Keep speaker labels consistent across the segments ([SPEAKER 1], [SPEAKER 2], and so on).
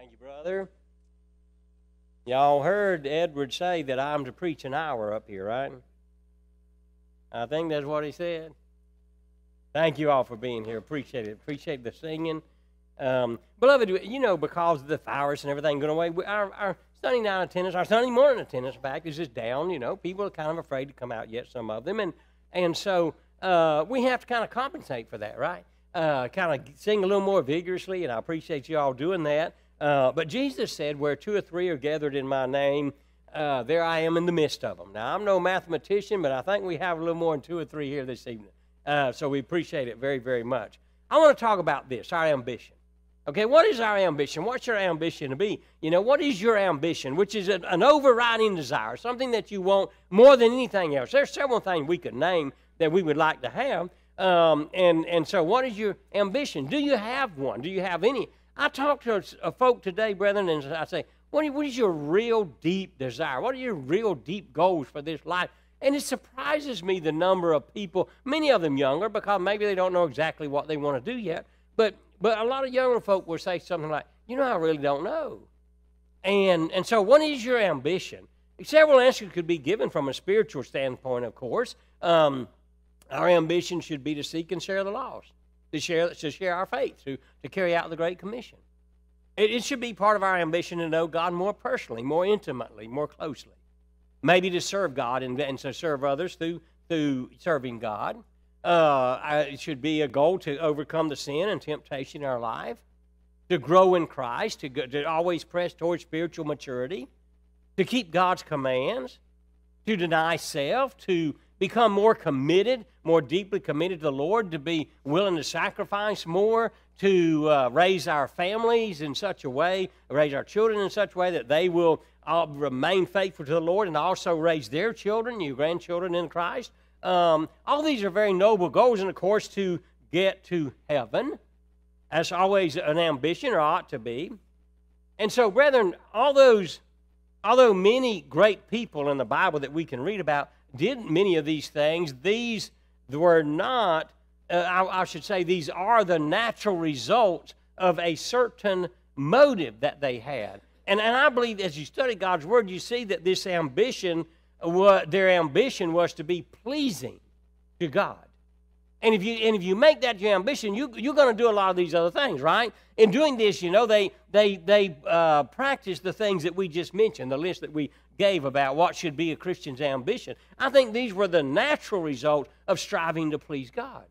[SPEAKER 1] Thank you, brother. Y'all heard Edward say that I'm to preach an hour up here, right? I think that's what he said. Thank you all for being here. Appreciate it. Appreciate the singing. Um, beloved, you know, because of the virus and everything going away, our, our Sunday night attendance, our Sunday morning attendance, fact, is just down. You know, people are kind of afraid to come out yet, some of them. And, and so uh, we have to kind of compensate for that, right? Uh, kind of sing a little more vigorously, and I appreciate you all doing that. Uh, but Jesus said, Where two or three are gathered in my name, uh, there I am in the midst of them. Now, I'm no mathematician, but I think we have a little more than two or three here this evening. Uh, so we appreciate it very, very much. I want to talk about this our ambition. Okay, what is our ambition? What's your ambition to be? You know, what is your ambition? Which is an, an overriding desire, something that you want more than anything else. There's several things we could name that we would like to have. Um, and, and so, what is your ambition? Do you have one? Do you have any? I talk to a, a folk today, brethren, and I say, what, what is your real deep desire? What are your real deep goals for this life? And it surprises me the number of people, many of them younger, because maybe they don't know exactly what they want to do yet. But, but a lot of younger folk will say something like, you know, I really don't know. And, and so, what is your ambition? Several answers could be given from a spiritual standpoint, of course. Um, our ambition should be to seek and share the lost, to share, to share our faith, to, to carry out the Great Commission. It, it should be part of our ambition to know God more personally, more intimately, more closely. Maybe to serve God and, and to serve others through, through serving God. Uh, it should be a goal to overcome the sin and temptation in our life, to grow in Christ, to, go, to always press towards spiritual maturity, to keep God's commands, to deny self, to become more committed, more deeply committed to the Lord, to be willing to sacrifice more, to uh, raise our families in such a way, raise our children in such a way that they will uh, remain faithful to the Lord and also raise their children, your grandchildren in Christ. Um, all these are very noble goals, and of course, to get to heaven. That's always an ambition, or ought to be. And so, brethren, all those, although many great people in the Bible that we can read about did many of these things, these were not uh, I, I should say, these are the natural results of a certain motive that they had. And, and I believe as you study God's Word, you see that this ambition, what their ambition was to be pleasing to God. And if you and if you make that your ambition, you you're going to do a lot of these other things, right? In doing this, you know, they they they uh, practice the things that we just mentioned, the list that we gave about what should be a Christian's ambition. I think these were the natural result of striving to please God.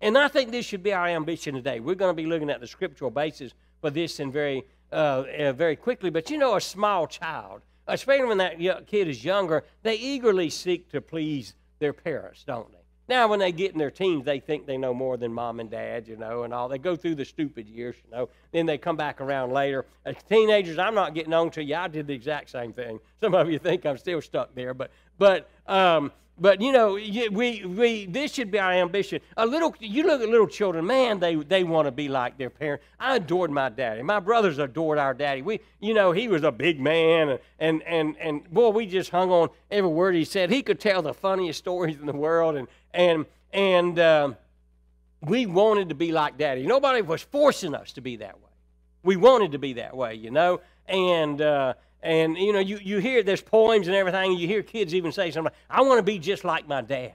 [SPEAKER 1] And I think this should be our ambition today. We're going to be looking at the scriptural basis for this and very, uh, uh, very quickly. But you know, a small child, especially when that kid is younger, they eagerly seek to please their parents, don't they? Now, when they get in their teens, they think they know more than mom and dad, you know, and all. They go through the stupid years, you know. Then they come back around later. As teenagers, I'm not getting on to you. I did the exact same thing. Some of you think I'm still stuck there, but but um, but you know, we, we this should be our ambition. A little, you look at little children, man, they they want to be like their parent. I adored my daddy. My brothers adored our daddy. We, you know, he was a big man, and and and boy, we just hung on every word he said. He could tell the funniest stories in the world, and and and uh, we wanted to be like daddy. Nobody was forcing us to be that way. We wanted to be that way, you know, and. Uh, and, you know, you, you hear there's poems and everything, and you hear kids even say something, I want to be just like my dad.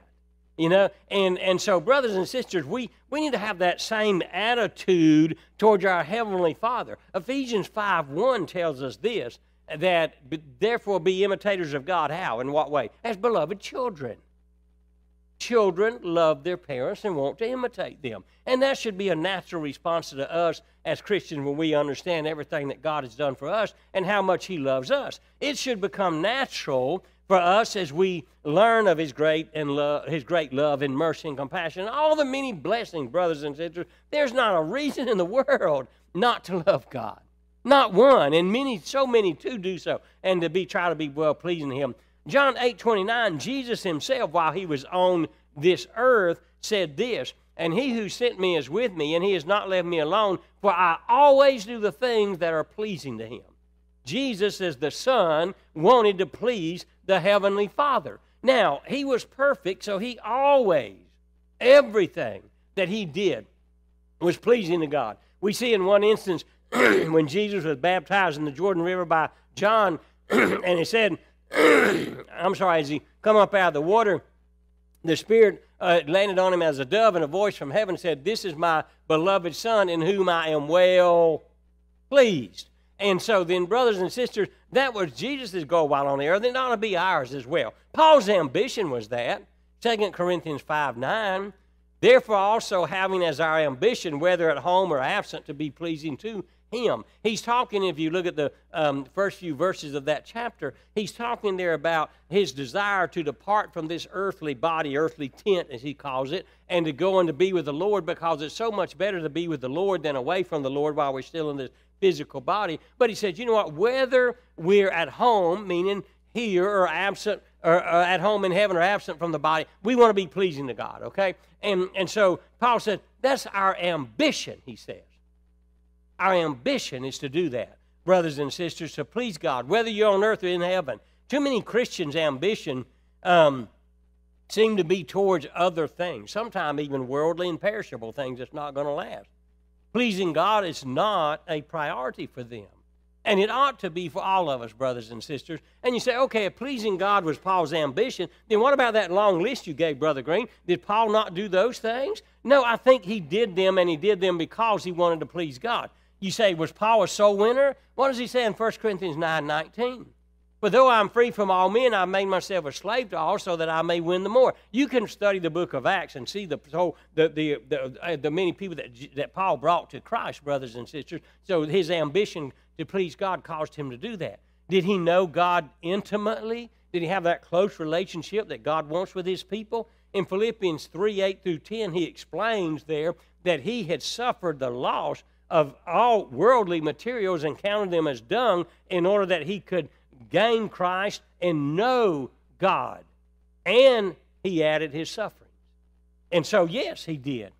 [SPEAKER 1] You know, and, and so, brothers and sisters, we, we need to have that same attitude towards our Heavenly Father. Ephesians 5 1 tells us this that therefore be imitators of God. How? In what way? As beloved children. Children love their parents and want to imitate them. And that should be a natural response to us as Christians when we understand everything that God has done for us and how much He loves us. It should become natural for us as we learn of His great and love, His great love and mercy and compassion, all the many blessings, brothers and sisters. There's not a reason in the world not to love God. Not one, and many, so many to do so, and to be try to be well pleasing to Him. John 8 29, Jesus himself, while he was on this earth, said this, And he who sent me is with me, and he has not left me alone, for I always do the things that are pleasing to him. Jesus, as the Son, wanted to please the Heavenly Father. Now, he was perfect, so he always, everything that he did was pleasing to God. We see in one instance when Jesus was baptized in the Jordan River by John, and he said, I'm sorry, as he come up out of the water, the Spirit uh, landed on him as a dove, and a voice from heaven said, This is my beloved Son, in whom I am well pleased. And so then, brothers and sisters, that was Jesus' goal while on the earth, and it ought to be ours as well. Paul's ambition was that. 2 Corinthians 5 9. Therefore, also having as our ambition, whether at home or absent, to be pleasing to him. He's talking, if you look at the um, first few verses of that chapter, he's talking there about his desire to depart from this earthly body, earthly tent, as he calls it, and to go and to be with the Lord because it's so much better to be with the Lord than away from the Lord while we're still in this physical body. But he said, you know what? Whether we're at home, meaning here, or absent, or, at home in heaven, or absent from the body, we want to be pleasing to God, okay? And, and so Paul said, that's our ambition, he says. Our ambition is to do that, brothers and sisters, to please God, whether you're on earth or in heaven. Too many Christians' ambition um, seem to be towards other things, sometimes even worldly and perishable things that's not going to last. Pleasing God is not a priority for them. And it ought to be for all of us, brothers and sisters. And you say, okay, if pleasing God was Paul's ambition, then what about that long list you gave, Brother Green? Did Paul not do those things? No, I think he did them, and he did them because he wanted to please God. You say, was Paul a soul winner? What does he say in 1 Corinthians 9 19? But though I'm free from all men, I've made myself a slave to all so that I may win the more. You can study the book of Acts and see the so the the the, uh, the many people that that Paul brought to Christ, brothers and sisters. So his ambition to please God caused him to do that. Did he know God intimately? Did he have that close relationship that God wants with his people? In Philippians 3 8 through 10, he explains there that he had suffered the loss of all worldly materials and counted them as dung in order that he could gain Christ and know God. And he added his sufferings. And so, yes, he did.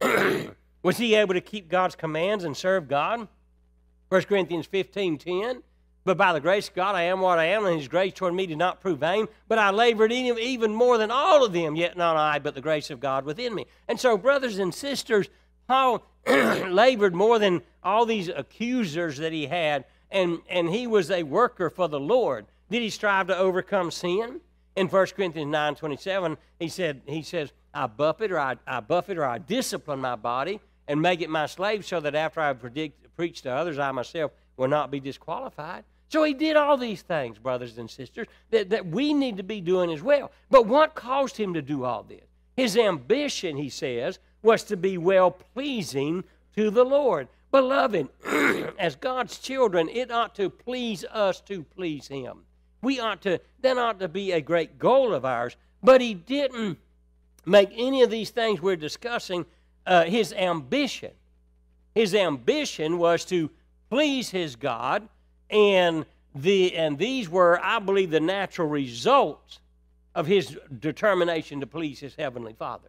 [SPEAKER 1] Was he able to keep God's commands and serve God? 1 Corinthians 15 10. But by the grace of God, I am what I am, and His grace toward me did not prove vain. But I labored in Him even more than all of them, yet not I, but the grace of God within me. And so, brothers and sisters, Paul labored more than all these accusers that he had, and, and he was a worker for the Lord. Did he strive to overcome sin? In 1 Corinthians 9 27, he said, he says, I buffet or I, I buffet or I discipline my body and make it my slave so that after I predict, preach to others, I myself will not be disqualified. So he did all these things, brothers and sisters, that, that we need to be doing as well. But what caused him to do all this? His ambition, he says, was to be well pleasing to the Lord. Beloved, as God's children, it ought to please us to please Him. We ought to, that ought to be a great goal of ours. But He didn't make any of these things we're discussing uh, His ambition. His ambition was to please His God, and, the, and these were, I believe, the natural results of His determination to please His Heavenly Father.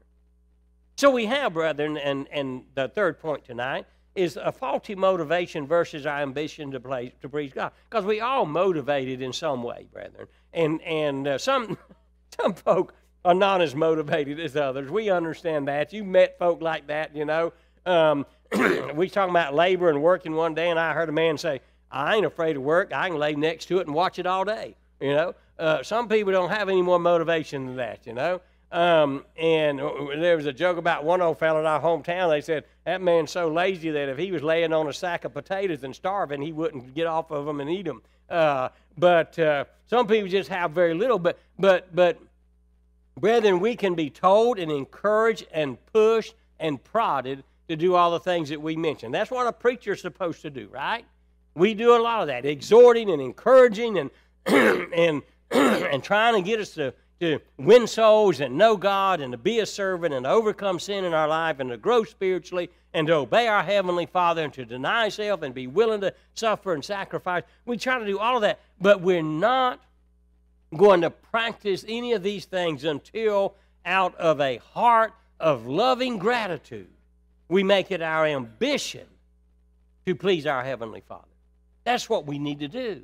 [SPEAKER 1] So we have, brethren, and, and the third point tonight is a faulty motivation versus our ambition to, play, to please God. Because we all motivated in some way, brethren. And, and uh, some, some folk are not as motivated as others. We understand that. You met folk like that, you know. Um, we talking about labor and working one day, and I heard a man say, I ain't afraid of work. I can lay next to it and watch it all day, you know. Uh, some people don't have any more motivation than that, you know. Um, and there was a joke about one old fellow in our hometown. They said that man's so lazy that if he was laying on a sack of potatoes and starving, he wouldn't get off of them and eat them. Uh, but uh, some people just have very little. But but but brethren, we can be told and encouraged and pushed and prodded to do all the things that we mentioned. That's what a preacher's supposed to do, right? We do a lot of that, exhorting and encouraging and and and trying to get us to to win souls and know God and to be a servant and to overcome sin in our life and to grow spiritually and to obey our Heavenly Father and to deny self and be willing to suffer and sacrifice. We try to do all of that, but we're not going to practice any of these things until out of a heart of loving gratitude, we make it our ambition to please our Heavenly Father. That's what we need to do.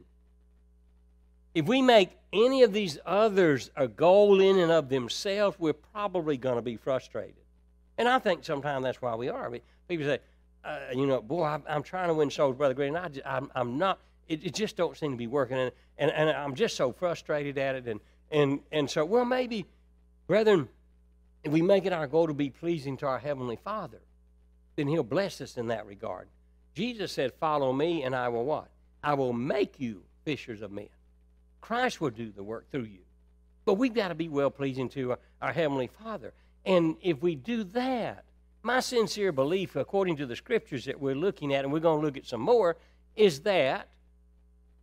[SPEAKER 1] If we make any of these others a goal in and of themselves, we're probably going to be frustrated. And I think sometimes that's why we are. People say, uh, you know, boy, I'm, I'm, trying to win souls, Brother Green. I just, I'm, I'm not, it, it, just don't seem to be working. And, and, and I'm just so frustrated at it. And, and, and so, well, maybe, brethren, if we make it our goal to be pleasing to our Heavenly Father, then He'll bless us in that regard. Jesus said, Follow me, and I will what? I will make you fishers of men. Christ will do the work through you. But we've got to be well pleasing to our, our Heavenly Father. And if we do that, my sincere belief, according to the scriptures that we're looking at, and we're going to look at some more, is that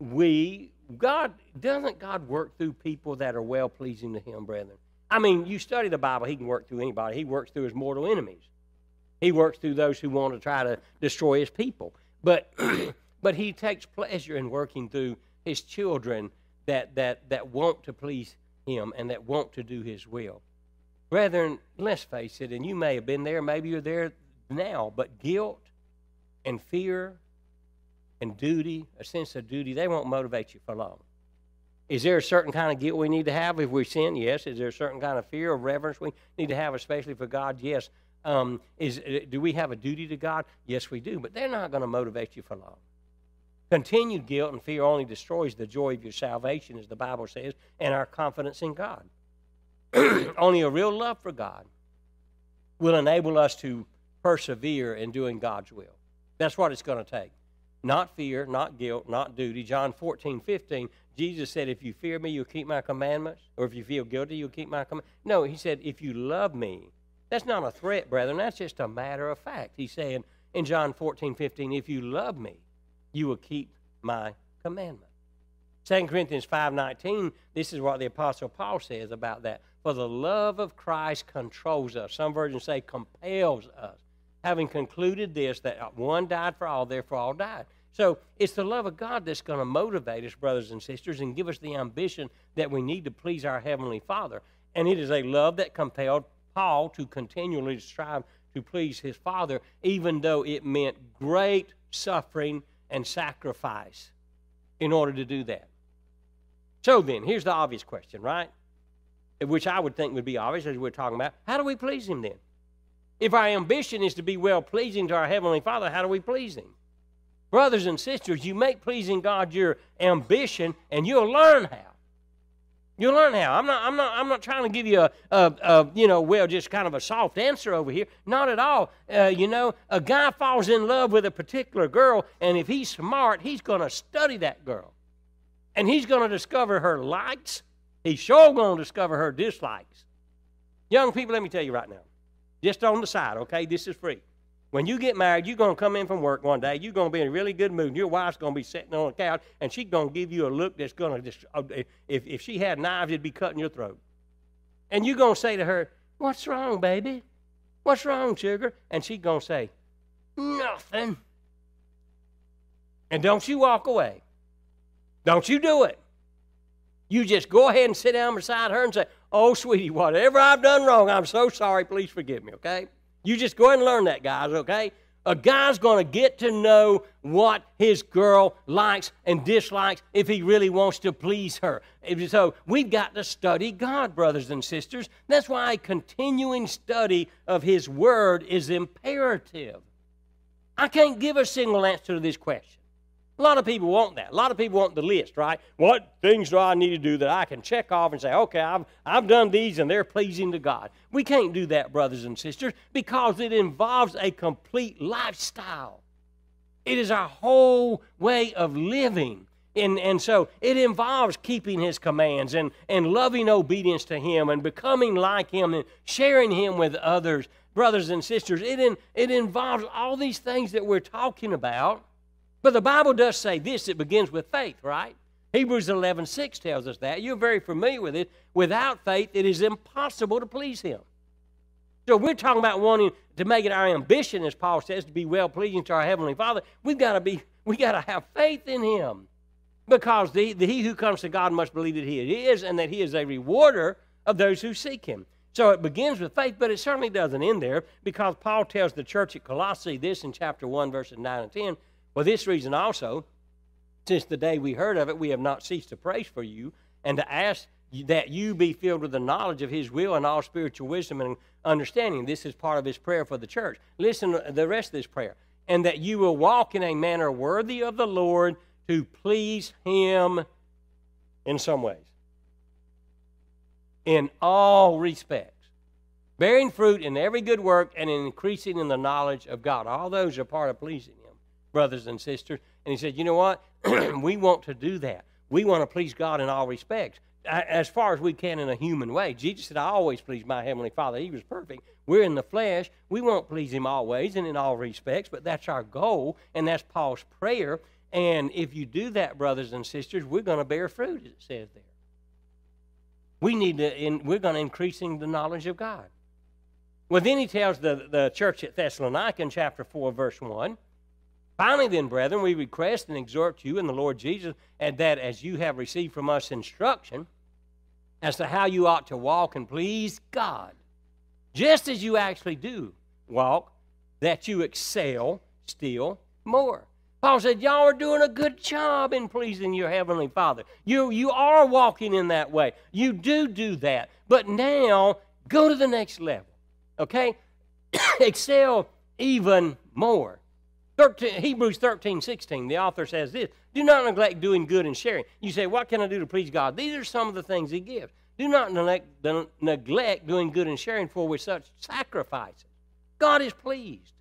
[SPEAKER 1] we, God, doesn't God work through people that are well pleasing to Him, brethren? I mean, you study the Bible, He can work through anybody. He works through His mortal enemies, He works through those who want to try to destroy His people. But, but He takes pleasure in working through His children that, that, that want to please Him and that want to do His will. Brethren, let's face it, and you may have been there, maybe you're there now, but guilt and fear and duty, a sense of duty, they won't motivate you for long. Is there a certain kind of guilt we need to have if we sin? Yes. Is there a certain kind of fear or reverence we need to have, especially for God? Yes. Um, is, uh, do we have a duty to God? Yes, we do. But they're not going to motivate you for long. Continued guilt and fear only destroys the joy of your salvation, as the Bible says, and our confidence in God. Only a real love for God will enable us to persevere in doing God's will. That's what it's going to take. Not fear, not guilt, not duty. John 14, 15, Jesus said, If you fear me, you'll keep my commandments. Or if you feel guilty, you'll keep my commandments. No, he said, If you love me, that's not a threat, brethren. That's just a matter of fact. He's saying in John 14, 15, If you love me, you will keep my commandment. 2 Corinthians 5.19, this is what the Apostle Paul says about that. For the love of Christ controls us. Some versions say compels us. Having concluded this, that one died for all, therefore all died. So it's the love of God that's going to motivate us, brothers and sisters, and give us the ambition that we need to please our Heavenly Father. And it is a love that compelled Paul to continually strive to please his Father, even though it meant great suffering and sacrifice in order to do that. So then, here's the obvious question, right? Which I would think would be obvious as we're talking about. How do we please Him then? If our ambition is to be well pleasing to our Heavenly Father, how do we please Him? Brothers and sisters, you make pleasing God your ambition, and you'll learn how. You'll learn how. I'm not, I'm not, I'm not trying to give you a, a, a you know, well, just kind of a soft answer over here. Not at all. Uh, you know, a guy falls in love with a particular girl, and if he's smart, he's going to study that girl and he's going to discover her likes. He's sure going to discover her dislikes. Young people, let me tell you right now, just on the side, okay? This is free. When you get married, you're going to come in from work one day. You're going to be in a really good mood. And Your wife's going to be sitting on the couch, and she's going to give you a look that's going to just, if, if she had knives, it'd be cutting your throat. And you're going to say to her, What's wrong, baby? What's wrong, sugar? And she's going to say, Nothing. And don't you walk away. Don't you do it. You just go ahead and sit down beside her and say, Oh, sweetie, whatever I've done wrong, I'm so sorry. Please forgive me, okay? You just go ahead and learn that, guys, okay? A guy's going to get to know what his girl likes and dislikes if he really wants to please her. So we've got to study God, brothers and sisters. That's why a continuing study of His Word is imperative. I can't give a single answer to this question. A lot of people want that. A lot of people want the list, right? What things do I need to do that I can check off and say, okay, I've, I've done these and they're pleasing to God? We can't do that, brothers and sisters, because it involves a complete lifestyle. It is our whole way of living. And, and so it involves keeping his commands and, and loving obedience to him and becoming like him and sharing him with others. Brothers and sisters, it, in, it involves all these things that we're talking about. But the Bible does say this it begins with faith, right? Hebrews 11 6 tells us that. You're very familiar with it. Without faith, it is impossible to please Him. So we're talking about wanting to make it our ambition, as Paul says, to be well pleasing to our Heavenly Father. We've got to be, we got to have faith in Him. Because the, the, he who comes to God must believe that He is and that He is a rewarder of those who seek Him. So it begins with faith, but it certainly doesn't end there because Paul tells the church at Colossae this in chapter 1, verses 9 and 10 for this reason also, since the day we heard of it, we have not ceased to praise for you and to ask that you be filled with the knowledge of his will and all spiritual wisdom and understanding. This is part of his prayer for the church. Listen to the rest of this prayer. and that you will walk in a manner worthy of the Lord to please Him in some ways. In all respects. Bearing fruit in every good work and increasing in the knowledge of God. All those are part of pleasing Him, brothers and sisters. And He said, You know what? we want to do that. We want to please God in all respects as far as we can in a human way. Jesus said, I always please my Heavenly Father. He was perfect. We're in the flesh. We won't please Him always and in all respects, but that's our goal, and that's Paul's prayer. And if you do that, brothers and sisters, we're going to bear fruit, as it says there. We need to, in, we're going to increasing the knowledge of God. Well, then he tells the, the church at Thessalonica in chapter 4, verse 1 Finally, then, brethren, we request and exhort you in the Lord Jesus, and that as you have received from us instruction as to how you ought to walk and please God, just as you actually do walk, that you excel still more. Paul said, Y'all are doing a good job in pleasing your Heavenly Father. You, you are walking in that way. You do do that. But now, go to the next level. Okay? excel even more. 13, Hebrews 13, 16, the author says this Do not neglect doing good and sharing. You say, What can I do to please God? These are some of the things He gives. Do not neglect, neglect doing good and sharing, for with such sacrifices, God is pleased.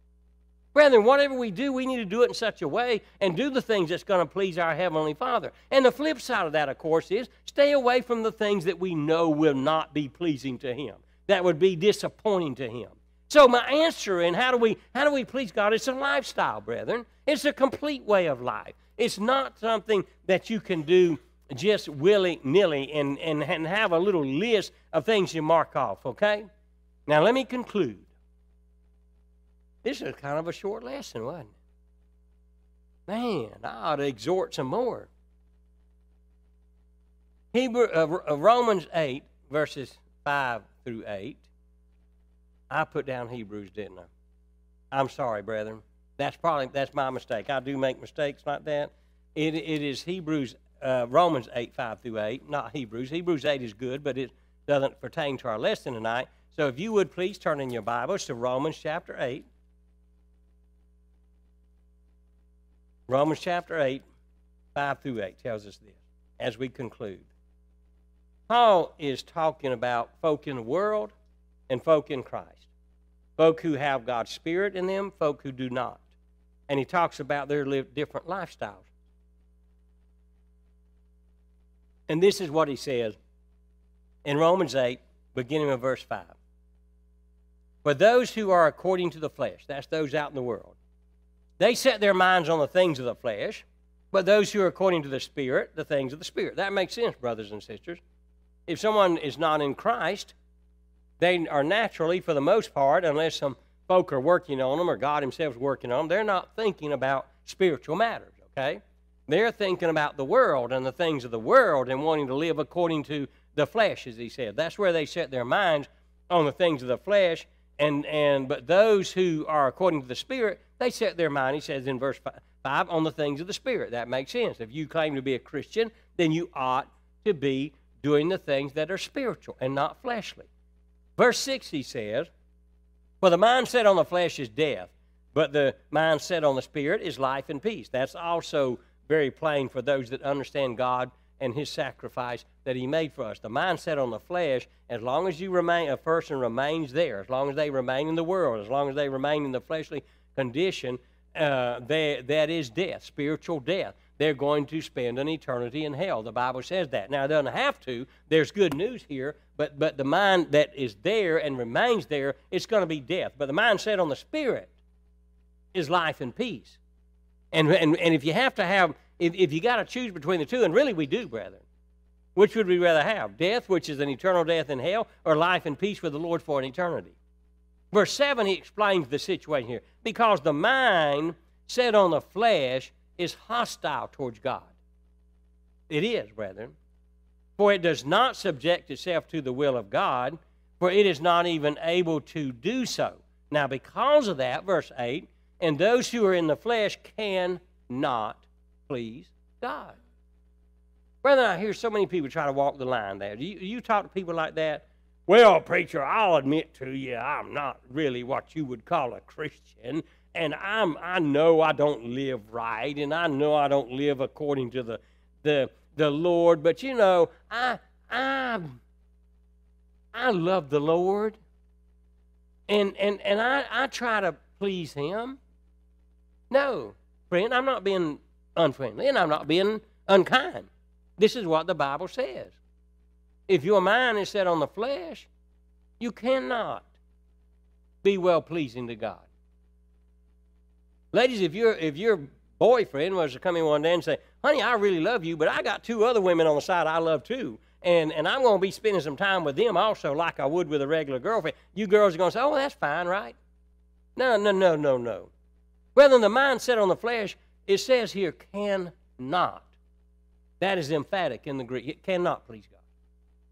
[SPEAKER 1] Brethren, whatever we do, we need to do it in such a way and do the things that's going to please our Heavenly Father. And the flip side of that, of course, is stay away from the things that we know will not be pleasing to Him, that would be disappointing to Him. So my answer in how do we how do we please God? It's a lifestyle, brethren. It's a complete way of life. It's not something that you can do just willy nilly and, and, and have a little list of things you mark off, okay? Now let me conclude. This is kind of a short lesson, wasn't it? Man, I ought to exhort some more. Hebrew, uh, uh Romans 8, verses 5 through 8. I put down Hebrews, didn't I? I'm sorry, brethren. That's probably that's my mistake. I do make mistakes like that. It, it is Hebrews, uh, Romans 8, 5 through 8, not Hebrews. Hebrews 8 is good, but it doesn't pertain to our lesson tonight. So if you would please turn in your Bibles to Romans chapter 8. Romans chapter 8, 5 through 8 tells us this as we conclude. Paul is talking about folk in the world and folk in Christ. Folk who have God's Spirit in them, folk who do not. And he talks about their different lifestyles. And this is what he says in Romans 8, beginning of verse 5. For those who are according to the flesh, that's those out in the world, they set their minds on the things of the flesh, but those who are according to the Spirit, the things of the Spirit. That makes sense, brothers and sisters. If someone is not in Christ, they are naturally, for the most part, unless some folk are working on them or God Himself is working on them, they're not thinking about spiritual matters, okay? They're thinking about the world and the things of the world and wanting to live according to the flesh, as He said. That's where they set their minds on the things of the flesh. And, and but those who are according to the Spirit, they set their mind, he says in verse 5, on the things of the Spirit. That makes sense. If you claim to be a Christian, then you ought to be doing the things that are spiritual and not fleshly. Verse 6, he says, For the mind set on the flesh is death, but the mind set on the spirit is life and peace. That's also very plain for those that understand God and his sacrifice that he made for us. The mind set on the flesh, as long as you remain a person remains there, as long as they remain in the world, as long as they remain in the fleshly condition, uh, they, that is death, spiritual death they're going to spend an eternity in hell. The Bible says that. Now, it doesn't have to. There's good news here, but, but the mind that is there and remains there, it's going to be death. But the mind set on the Spirit is life and peace. And, and, and if you have to have, if, if you got to choose between the two, and really we do, brethren, which would we rather have? Death, which is an eternal death in hell, or life and peace with the Lord for an eternity? Verse 7, he explains the situation here. Because the mind set on the flesh is hostile towards God. It is, brethren. For it does not subject itself to the will of God, for it is not even able to do so. Now, because of that, verse 8, and those who are in the flesh cannot please God. Brethren, I hear so many people try to walk the line there. Do you, you talk to people like that? Well, preacher, I'll admit to you, I'm not really what you would call a Christian and I'm I know I don't live right, and I know I don't live according to the the the Lord, but you know, I I I love the Lord. And and and I, I try to please him. No, friend, I'm not being unfriendly and I'm not being unkind. This is what the Bible says. If your mind is set on the flesh, you cannot be well pleasing to God. Ladies, if your if your boyfriend was to come in one day and say, "Honey, I really love you, but I got two other women on the side I love too," and and I'm going to be spending some time with them also, like I would with a regular girlfriend. You girls are going to say, "Oh, that's fine, right?" No, no, no, no, no. Whether the mindset on the flesh, it says here, cannot. That is emphatic in the Greek. It cannot please God.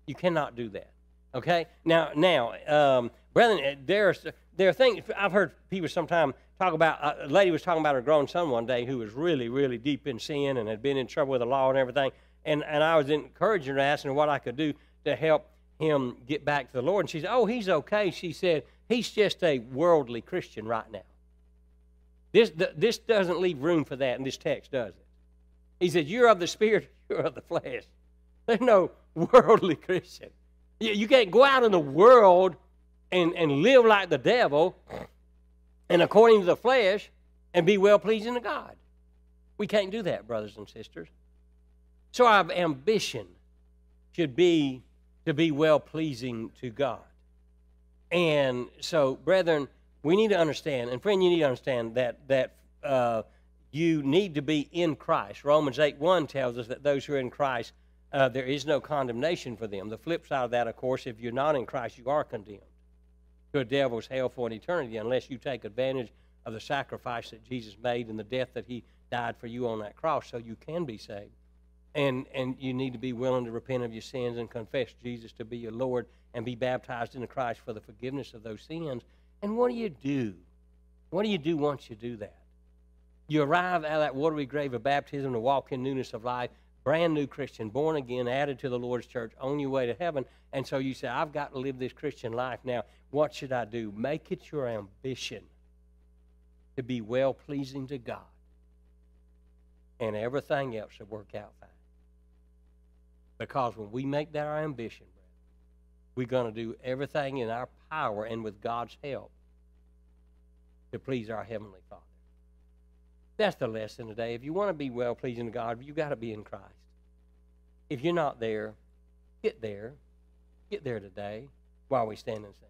[SPEAKER 1] You cannot do that. Okay? Now, now, um, brethren, there's there are things I've heard people sometimes talk about. Uh, a lady was talking about her grown son one day who was really, really deep in sin and had been in trouble with the law and everything. And and I was encouraging her, asking her what I could do to help him get back to the Lord. And she said, "Oh, he's okay." She said, "He's just a worldly Christian right now." This this doesn't leave room for that in this text, does it? He said, "You're of the spirit, you're of the flesh." There's no worldly Christian. You can't go out in the world and, and live like the devil and according to the flesh and be well pleasing to God. We can't do that, brothers and sisters. So our ambition should be to be well pleasing to God. And so, brethren, we need to understand, and friend, you need to understand that that uh, you need to be in Christ. Romans 8 1 tells us that those who are in Christ uh, there is no condemnation for them. The flip side of that, of course, if you're not in Christ, you are condemned to a devil's hell for an eternity unless you take advantage of the sacrifice that Jesus made and the death that he died for you on that cross so you can be saved. And, and you need to be willing to repent of your sins and confess Jesus to be your Lord and be baptized into Christ for the forgiveness of those sins. And what do you do? What do you do once you do that? You arrive at that watery grave of baptism to walk in newness of life brand new Christian, born again, added to the Lord's church, on your way to heaven. And so you say, I've got to live this Christian life now. What should I do? Make it your ambition to be well pleasing to God. And everything else will work out fine. Because when we make that our ambition, we're going to do everything in our power and with God's help to please our Heavenly Father. That's the lesson today. If you want to be well pleasing to God, you've got to be in Christ. If you're not there, get there. Get there today while we stand and sing.